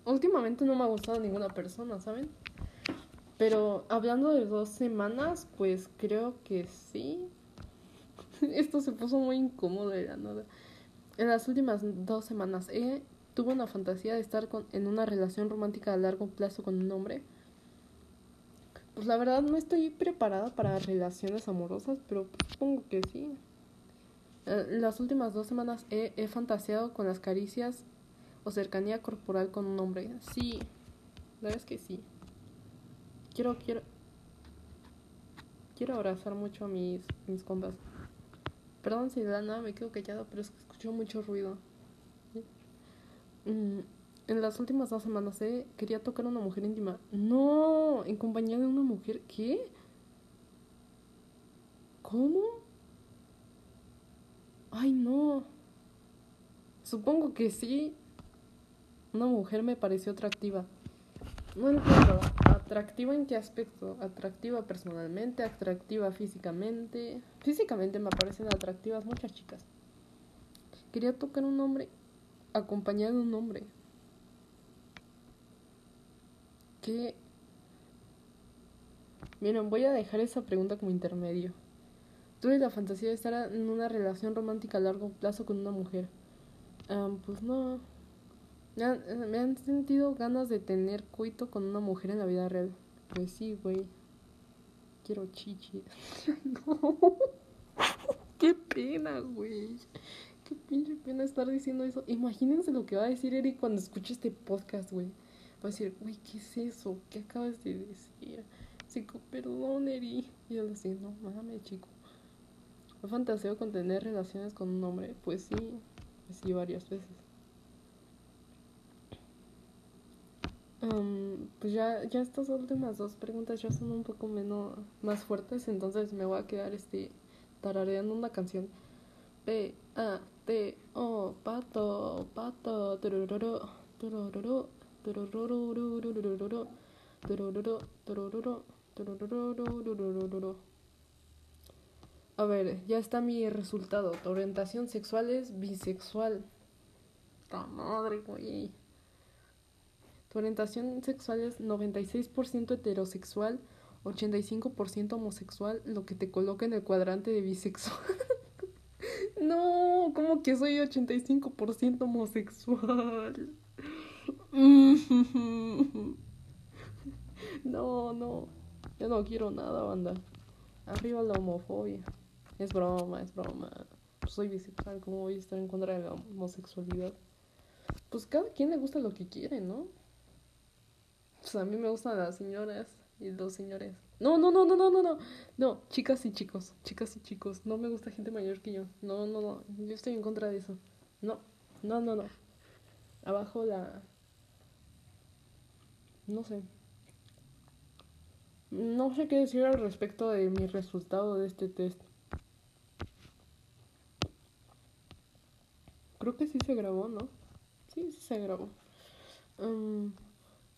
últimamente no me ha gustado ninguna persona, ¿saben? Pero hablando de dos semanas, pues creo que sí. Esto se puso muy incómodo de la nada. En las últimas dos semanas he tuve una fantasía de estar con, en una relación romántica a largo plazo con un hombre. Pues la verdad no estoy preparada para relaciones amorosas, pero pues, supongo que sí. Eh, las últimas dos semanas he, he fantaseado con las caricias o cercanía corporal con un hombre. Sí, la verdad es que sí. Quiero, quiero. Quiero abrazar mucho a mis, mis compas. Perdón si de me quedo callado, pero es que escucho mucho ruido. Mm, en las últimas dos semanas eh, quería tocar a una mujer íntima. No, en compañía de una mujer. ¿Qué? ¿Cómo? Ay, no. Supongo que sí. Una mujer me pareció atractiva. No entiendo. ¿Atractiva en qué aspecto? ¿Atractiva personalmente? ¿Atractiva físicamente? Físicamente me parecen atractivas muchas chicas. Quería tocar a un hombre acompañado de un hombre. ¿Qué? Miren, voy a dejar esa pregunta como intermedio. Tuve la fantasía de estar en una relación romántica a largo plazo con una mujer. Pues no. Me han, eh, me han sentido ganas de tener coito con una mujer en la vida real. Pues sí, güey. Quiero chichi. no. Qué pena, güey. Qué pinche pena estar diciendo eso. Imagínense lo que va a decir Eric cuando escuche este podcast, güey. Va a decir, güey, ¿qué es eso? ¿Qué acabas de decir? Chico, perdón, Eric. Y yo le decía, no mames, chico. ¿He fantaseo con tener relaciones con un hombre? Pues sí, pues sí, varias veces. Am, pues ya, ya estas últimas dos preguntas ya son un poco menos más fuertes, entonces me voy a quedar este tarareando una canción. P A oh, pato, pato, A ver, ya está mi resultado. Tu orientación sexual es bisexual. ¡La madre, güey! Tu orientación sexual es 96% heterosexual, 85% homosexual, lo que te coloca en el cuadrante de bisexual. no, ¿cómo que soy 85% homosexual? no, no, yo no quiero nada, banda. Arriba la homofobia. Es broma, es broma. Pues soy bisexual, ¿cómo voy a estar en contra de la homosexualidad? Pues cada quien le gusta lo que quiere, ¿no? Pues a mí me gustan las señoras y los señores. No, no, no, no, no, no, no. No, chicas y chicos, chicas y chicos. No me gusta gente mayor que yo. No, no, no. Yo estoy en contra de eso. No, no, no, no. Abajo la... No sé. No sé qué decir al respecto de mi resultado de este test. Creo que sí se grabó, ¿no? Sí, sí se grabó. Um,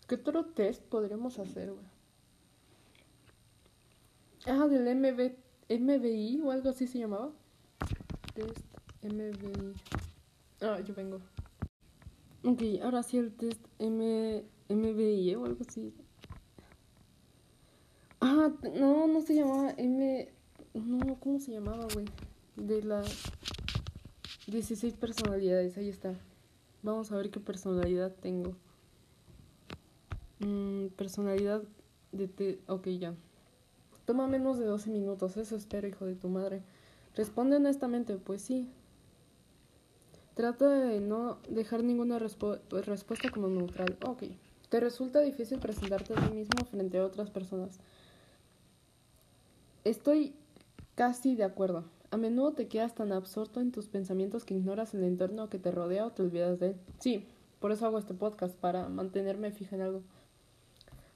¿Qué otro test podríamos hacer, güey? Ah, del MB, MBI o algo así se llamaba. Test MBI. Ah, yo vengo. Ok, ahora sí el test M, MBI o algo así. Ah, no, no se llamaba M. No, ¿cómo se llamaba, güey? De las 16 personalidades, ahí está. Vamos a ver qué personalidad tengo. Mm, personalidad de... Te ok, ya. Toma menos de 12 minutos, eso espero, hijo de tu madre. Responde honestamente, pues sí. Trata de no dejar ninguna respuesta como neutral. Ok. Te resulta difícil presentarte a ti mismo frente a otras personas. Estoy casi de acuerdo. A menudo te quedas tan absorto en tus pensamientos que ignoras el entorno que te rodea o te olvidas de él. Sí, por eso hago este podcast, para mantenerme fija en algo.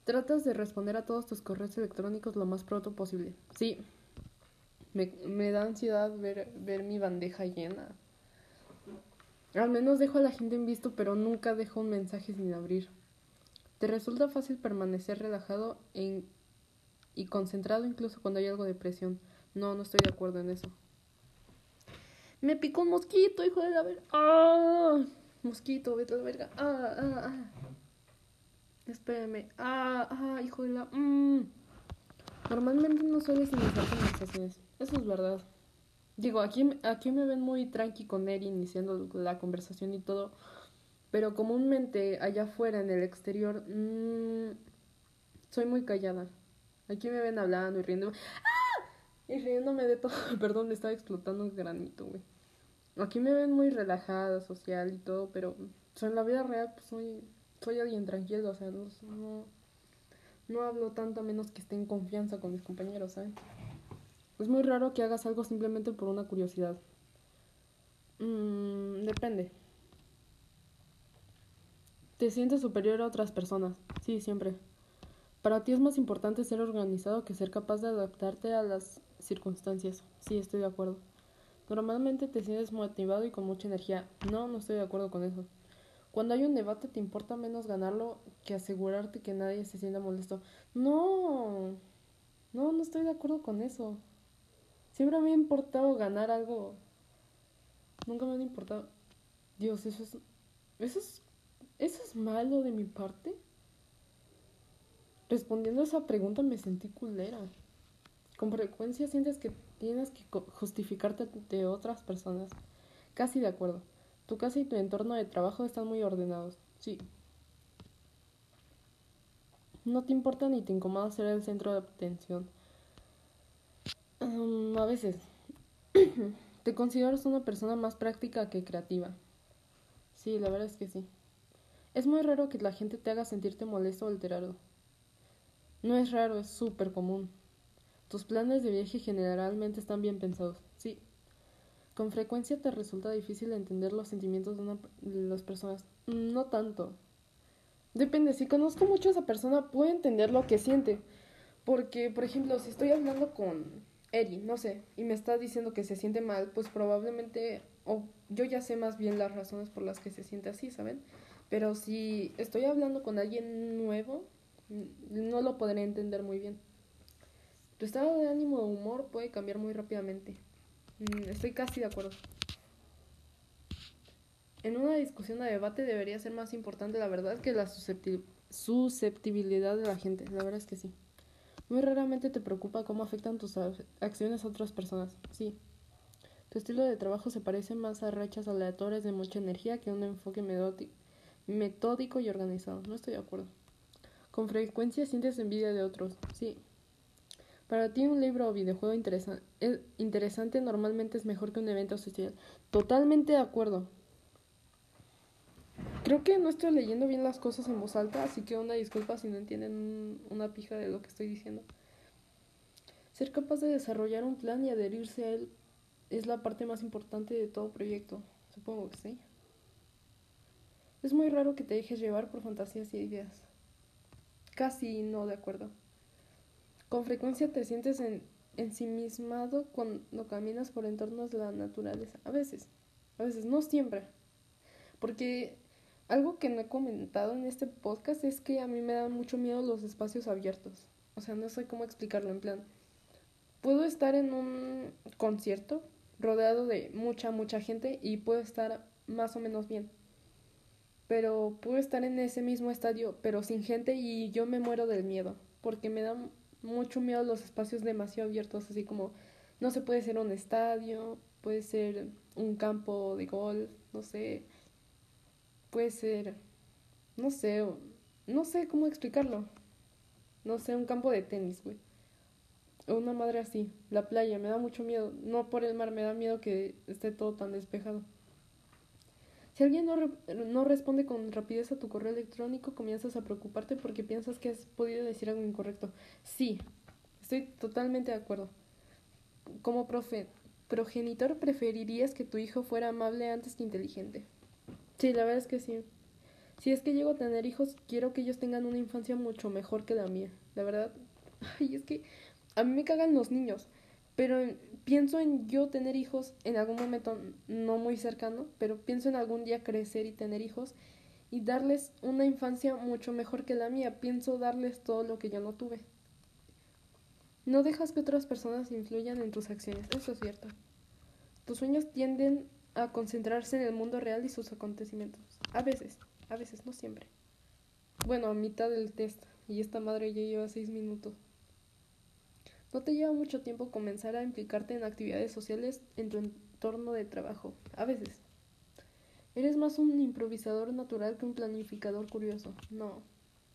Tratas de responder a todos tus correos electrónicos lo más pronto posible. Sí, me, da ansiedad ver, ver mi bandeja llena. Al menos dejo a la gente en visto, pero nunca dejo un mensaje sin abrir. Te resulta fácil permanecer relajado y concentrado incluso cuando hay algo de presión. No, no estoy de acuerdo en eso. Me picó un mosquito, hijo de la verga. ¡Ah! Mosquito, vete a la verga. ¡Ah, ah, ah! Espérame. ¡Ah, ah, hijo de la... Mm. Normalmente no sueles iniciar conversaciones. Eso es verdad. Digo, aquí, aquí me ven muy tranqui con él iniciando la conversación y todo. Pero comúnmente allá afuera, en el exterior, mmm, soy muy callada. Aquí me ven hablando y riendo. ¡Ah! Y riéndome de todo. Perdón, me estaba explotando un granito, güey. Aquí me ven muy relajada, social y todo, pero en la vida real pues, soy, soy alguien tranquilo, o sea, no, no, hablo tanto a menos que esté en confianza con mis compañeros, ¿sabes? Es muy raro que hagas algo simplemente por una curiosidad. Mm, depende. ¿Te sientes superior a otras personas? Sí, siempre. Para ti es más importante ser organizado que ser capaz de adaptarte a las circunstancias. Sí, estoy de acuerdo. Normalmente te sientes motivado y con mucha energía. No, no estoy de acuerdo con eso. Cuando hay un debate te importa menos ganarlo que asegurarte que nadie se sienta molesto. No, no, no estoy de acuerdo con eso. Siempre me ha importado ganar algo. Nunca me ha importado. Dios, eso es, eso es, eso es malo de mi parte. Respondiendo a esa pregunta me sentí culera. Con frecuencia sientes que tienes que justificarte de otras personas. Casi de acuerdo. Tu casa y tu entorno de trabajo están muy ordenados. Sí. No te importa ni te incomoda ser el centro de atención. a veces. te consideras una persona más práctica que creativa. Sí, la verdad es que sí. Es muy raro que la gente te haga sentirte molesto o alterado. No es raro, es súper común. Tus planes de viaje generalmente están bien pensados. Con frecuencia te resulta difícil entender los sentimientos de, una, las personas. No tanto. Depende, si conozco mucho a esa persona, puedo entender lo que siente. Porque, por ejemplo, si estoy hablando con Eri, no sé, y me está diciendo que se siente mal, pues probablemente, o yo ya sé más bien las razones por las que se siente así, ¿saben? Pero si estoy hablando con alguien nuevo, no lo podré entender muy bien. Tu estado de ánimo o humor puede cambiar muy rápidamente. Mm, estoy casi de acuerdo. En una discusión o debate debería ser más importante la verdad que la susceptibilidad de la gente. La verdad es que sí. Muy raramente te preocupa cómo afectan tus acciones a otras personas. Sí. Tu estilo de trabajo se parece más a rachas aleatorias de mucha energía que a un enfoque metódico y organizado. No estoy de acuerdo. Con frecuencia sientes envidia de otros, sí. Para ti un libro o videojuego interesante normalmente es mejor que un evento social. Totalmente de acuerdo. Creo que no estoy leyendo bien las cosas en voz alta, así que una disculpa si no entienden una pija de lo que estoy diciendo. Ser capaz de desarrollar un plan y adherirse a él es la parte más importante de todo proyecto. Supongo que sí. Es muy raro que te dejes llevar por fantasías y ideas casi no de acuerdo. Con frecuencia te sientes en, ensimismado cuando caminas por entornos de la naturaleza. A veces, a veces, no siempre. Porque algo que no he comentado en este podcast es que a mí me dan mucho miedo los espacios abiertos. O sea, no sé cómo explicarlo en plan. Puedo estar en un concierto rodeado de mucha, mucha gente y puedo estar más o menos bien. Pero puedo estar en ese mismo estadio, pero sin gente y yo me muero del miedo. Porque me dan mucho miedo los espacios demasiado abiertos, así como no se puede ser un estadio, puede ser un campo de golf, no sé, puede ser, no sé, no sé cómo explicarlo, no sé, un campo de tenis, güey. O una madre así, la playa, me da mucho miedo, no por el mar, me da miedo que esté todo tan despejado. Si alguien no, no responde con rapidez a tu correo electrónico, comienzas a preocuparte porque piensas que has podido decir algo incorrecto. Sí, estoy totalmente de acuerdo. Como profe progenitor, preferirías que tu hijo fuera amable antes que inteligente. Sí, la verdad es que sí. Si es que llego a tener hijos, quiero que ellos tengan una infancia mucho mejor que la mía. La verdad, ay, es que a mí me cagan los niños. Pero pienso en yo tener hijos en algún momento no muy cercano, pero pienso en algún día crecer y tener hijos y darles una infancia mucho mejor que la mía. Pienso darles todo lo que yo no tuve. No dejas que otras personas influyan en tus acciones, eso es cierto. Tus sueños tienden a concentrarse en el mundo real y sus acontecimientos. A veces, a veces, no siempre. Bueno, a mitad del test, y esta madre ya lleva seis minutos. No te lleva mucho tiempo comenzar a implicarte en actividades sociales en tu entorno de trabajo. A veces. Eres más un improvisador natural que un planificador curioso. No.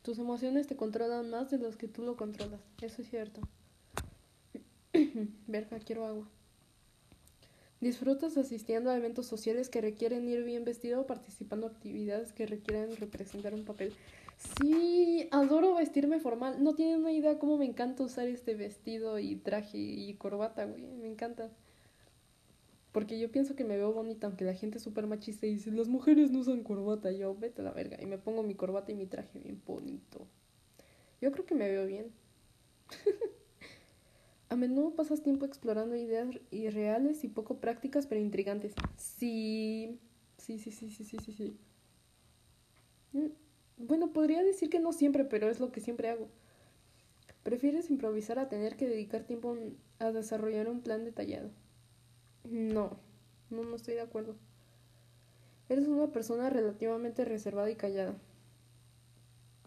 Tus emociones te controlan más de los que tú lo controlas. Eso es cierto. Verga, quiero agua. Disfrutas asistiendo a eventos sociales que requieren ir bien vestido o participando en actividades que requieren representar un papel. Sí, adoro vestirme formal. No tienen una idea cómo me encanta usar este vestido y traje y corbata, güey. Me encanta. Porque yo pienso que me veo bonita, aunque la gente es súper machista y dice, las mujeres no usan corbata. Yo, vete a la verga. Y me pongo mi corbata y mi traje bien bonito. Yo creo que me veo bien. a menudo pasas tiempo explorando ideas irreales y poco prácticas, pero intrigantes. Sí, sí, sí, sí, sí, sí, sí. sí. Mm, bueno, podría decir que no siempre, pero es lo que siempre hago. ¿Prefieres improvisar a tener que dedicar tiempo a desarrollar un plan detallado? No, no, no estoy de acuerdo. Eres una persona relativamente reservada y callada.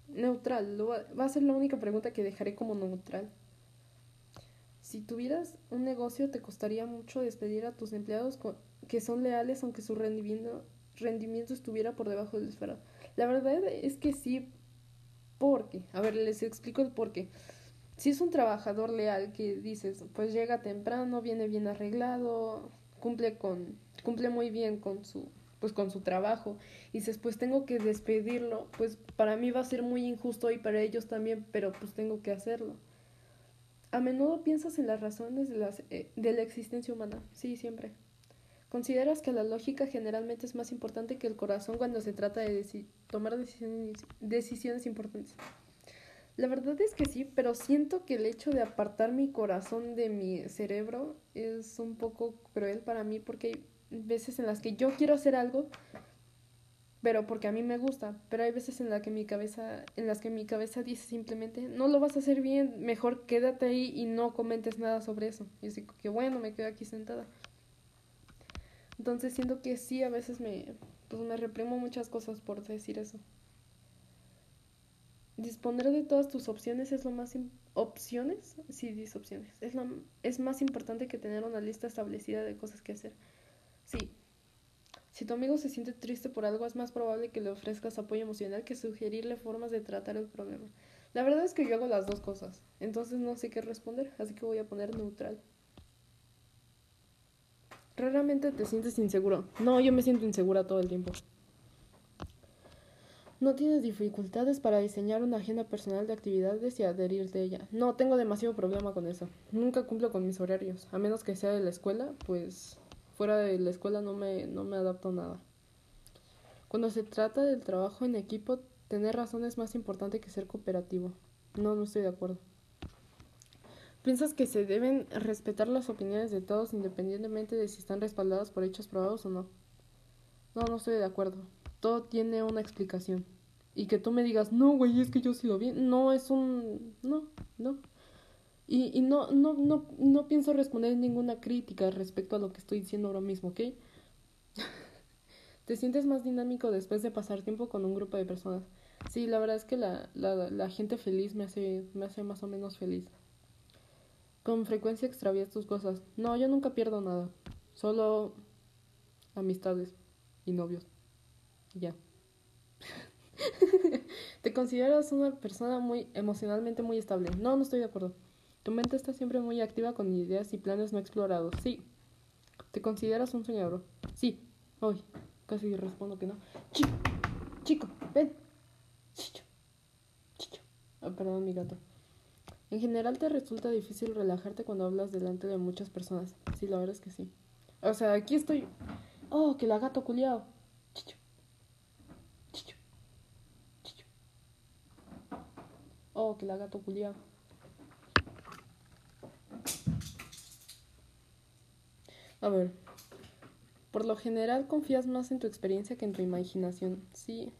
Neutral, va a ser la única pregunta que dejaré como neutral. Si tuvieras un negocio, te costaría mucho despedir a tus empleados que son leales aunque su rendimiento, rendimiento estuviera por debajo del esperado. La verdad es que sí, porque, a ver, les explico el porqué. Si es un trabajador leal que dices, pues llega temprano, viene bien arreglado, cumple con cumple muy bien con su pues con su trabajo y dices, pues tengo que despedirlo, pues para mí va a ser muy injusto y para ellos también, pero pues tengo que hacerlo. A menudo piensas en las razones de, las, eh, de la existencia humana, sí, siempre. ¿Consideras que la lógica generalmente es más importante que el corazón cuando se trata de tomar decisiones, decisiones importantes? La verdad es que sí, pero siento que el hecho de apartar mi corazón de mi cerebro es un poco cruel para mí porque hay veces en las que yo quiero hacer algo, pero porque a mí me gusta, pero hay veces en, la que mi cabeza, en las que mi cabeza dice simplemente, no lo vas a hacer bien, mejor quédate ahí y no comentes nada sobre eso. Y así que bueno, me quedo aquí sentada. Entonces siento que sí, a veces me, pues me reprimo muchas cosas por decir eso. Disponer de todas tus opciones es lo más... ¿Opciones? Sí, dice opciones. Es, es más importante que tener una lista establecida de cosas que hacer. Sí. Si tu amigo se siente triste por algo, es más probable que le ofrezcas apoyo emocional que sugerirle formas de tratar el problema. La verdad es que yo hago las dos cosas. Entonces no sé qué responder, así que voy a poner neutral. Raramente te sientes inseguro. No, yo me siento insegura todo el tiempo. No tienes dificultades para diseñar una agenda personal de actividades y adherirte a ella. No, tengo demasiado problema con eso. Nunca cumplo con mis horarios. A menos que sea de la escuela, pues fuera de la escuela no me, no me adapto nada. Cuando se trata del trabajo en equipo, tener razón es más importante que ser cooperativo. No, no estoy de acuerdo. ¿Piensas que se deben respetar las opiniones de todos independientemente de si están respaldadas por hechos probados o no? No, no estoy de acuerdo. Todo tiene una explicación. Y que tú me digas, no, güey, es que yo sí lo vi. No, es un... No, no. Y, y no, no, no, no pienso responder ninguna crítica respecto a lo que estoy diciendo ahora mismo, ¿ok? Te sientes más dinámico después de pasar tiempo con un grupo de personas. Sí, la verdad es que la, la, la gente feliz me hace, me hace más o menos feliz. Con frecuencia extravías tus cosas. No, yo nunca pierdo nada. Solo amistades y novios. Ya. Te consideras una persona muy emocionalmente muy estable. No, no estoy de acuerdo. Tu mente está siempre muy activa con ideas y planes no explorados. Sí. ¿Te consideras un soñador? Sí. Hoy. Casi respondo que no. Chico. Chico, ven. Chicho. Chicho. Oh, perdón, mi gato. En general te resulta difícil relajarte cuando hablas delante de muchas personas. Sí, la verdad es que sí. O sea, aquí estoy. Oh, que la gato culiao. Chicho. Chicho. Chicho. Oh, que la gato culiao. A ver. Por lo general confías más en tu experiencia que en tu imaginación. Sí.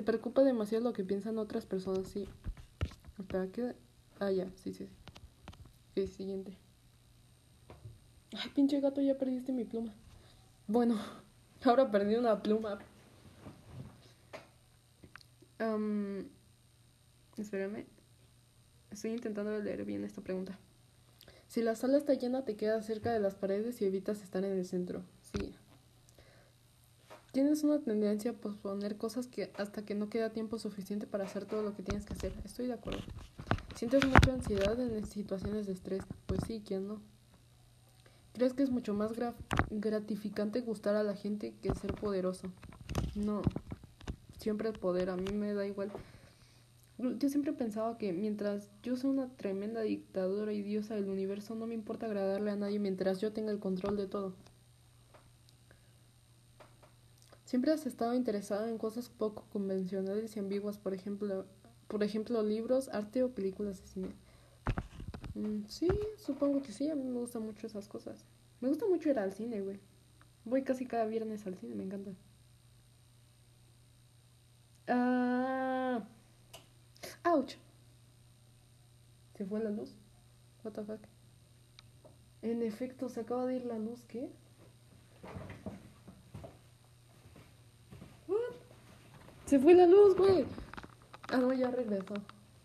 Te preocupa demasiado lo que piensan otras personas. Sí. Espera, ¿qué? Ah, ya. Sí, sí, sí. Siguiente. Ay, pinche gato, ya perdiste mi pluma. Bueno, ahora perdí una pluma. Um, espérame. Estoy intentando leer bien esta pregunta. Si la sala está llena, te quedas cerca de las paredes y evitas estar en el centro. Tienes una tendencia a posponer cosas que hasta que no queda tiempo suficiente para hacer todo lo que tienes que hacer. Estoy de acuerdo. Sientes mucha ansiedad en situaciones de estrés. Pues sí, ¿quién no? ¿Crees que es mucho más gratificante gustar a la gente que ser poderoso? No. Siempre el poder, a mí me da igual yo siempre pensaba que mientras yo sea una tremenda dictadora y diosa del universo, no me importa agradarle a nadie mientras yo tenga el control de todo. Siempre has estado interesada en cosas poco convencionales y ambiguas, por ejemplo, por ejemplo libros, arte o películas de cine. Mm, sí, supongo que sí, a mí me gustan mucho esas cosas. Me gusta mucho ir al cine, güey. Voy casi cada viernes al cine, me encanta. Ah... ¡Auch! ¿Se fue la luz? What the fuck? En efecto, se acaba de ir la luz, ¿qué? What? Se fue la luz, güey. Ah, no, ya regresó.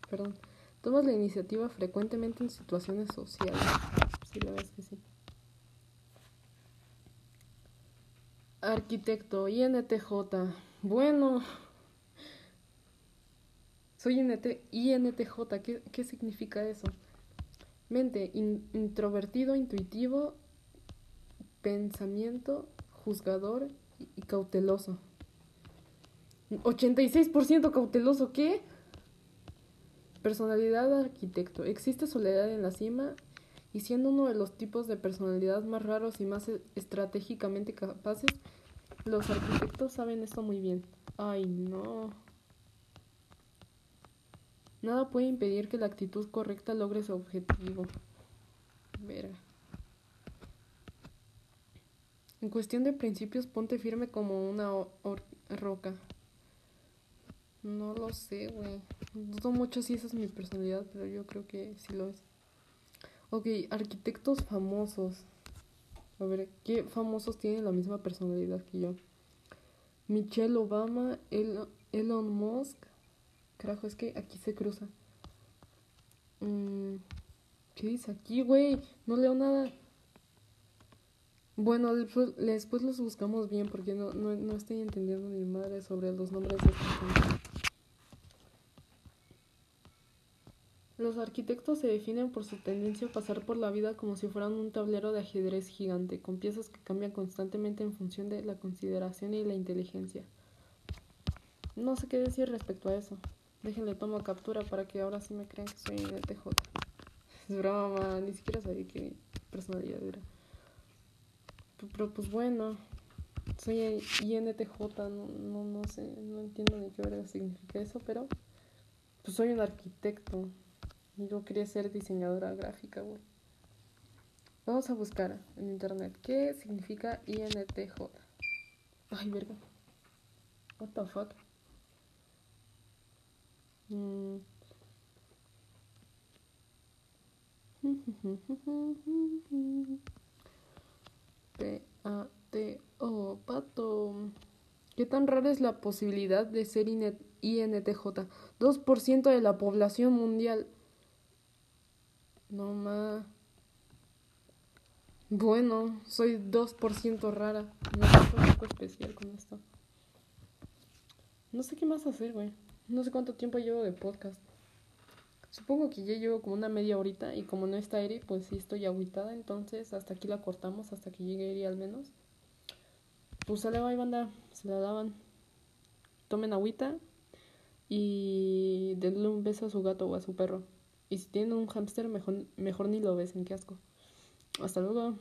Perdón. Tomas la iniciativa frecuentemente en situaciones sociales. Sí, la verdad es que sí. Arquitecto, INTJ. Bueno, soy INTJ. ¿Qué, ¿Qué, significa eso? Mente, introvertido, intuitivo, pensamiento, juzgador y, cauteloso. 86% cauteloso, ¿qué? Personalidad arquitecto. Existe soledad en la cima y siendo uno de los tipos de personalidad más raros y más e, estratégicamente capaces, los arquitectos saben esto muy bien. Ay, no. Nada puede impedir que la actitud correcta logre su objetivo. Verga. En cuestión de principios, ponte firme como una roca. No lo sé, güey. Dudo mucho si esa es mi personalidad, pero yo creo que sí lo es. Ok, arquitectos famosos. A ver, ¿qué famosos tienen la misma personalidad que yo? Michelle Obama, Elon Musk, Carajo, es que aquí se cruza. Mm, ¿Qué dice aquí, güey? No leo nada. Bueno, después, los buscamos bien porque no, no, no, estoy entendiendo ni madre sobre los nombres de esta Los arquitectos se definen por su tendencia a pasar por la vida como si fueran un tablero de ajedrez gigante, con piezas que cambian constantemente en función de la consideración y la inteligencia. No sé qué decir respecto a eso. Déjenle tomo captura para que ahora sí me crean que soy TJ. Es broma, ni siquiera sabía qué personalidad era. Pero pues bueno, soy INTJ, no, no, no sé, no entiendo ni qué verga significa eso, pero Pues soy un arquitecto. Yo quería ser diseñadora gráfica, güey. Vamos a buscar en internet qué significa INTJ. Ay, verga. What the fuck? Mm. P-A-T-O, pato. ¿Qué tan rara es la posibilidad de ser INTJ? 2% de la población mundial. No más. Bueno, soy 2% rara. No soy un poco especial con esto. No sé qué más hacer, güey. No sé cuánto tiempo llevo de podcast. Supongo que ya llevo como una media horita y como no está Eri, pues sí estoy agüitada. Entonces hasta aquí la cortamos, hasta que llegue Eri al menos. Pues se le va y banda, se la daban. Tomen agüita y denle un beso a su gato o a su perro. Y si tienen un hámster, mejor, mejor ni lo besen, qué asco. Hasta luego.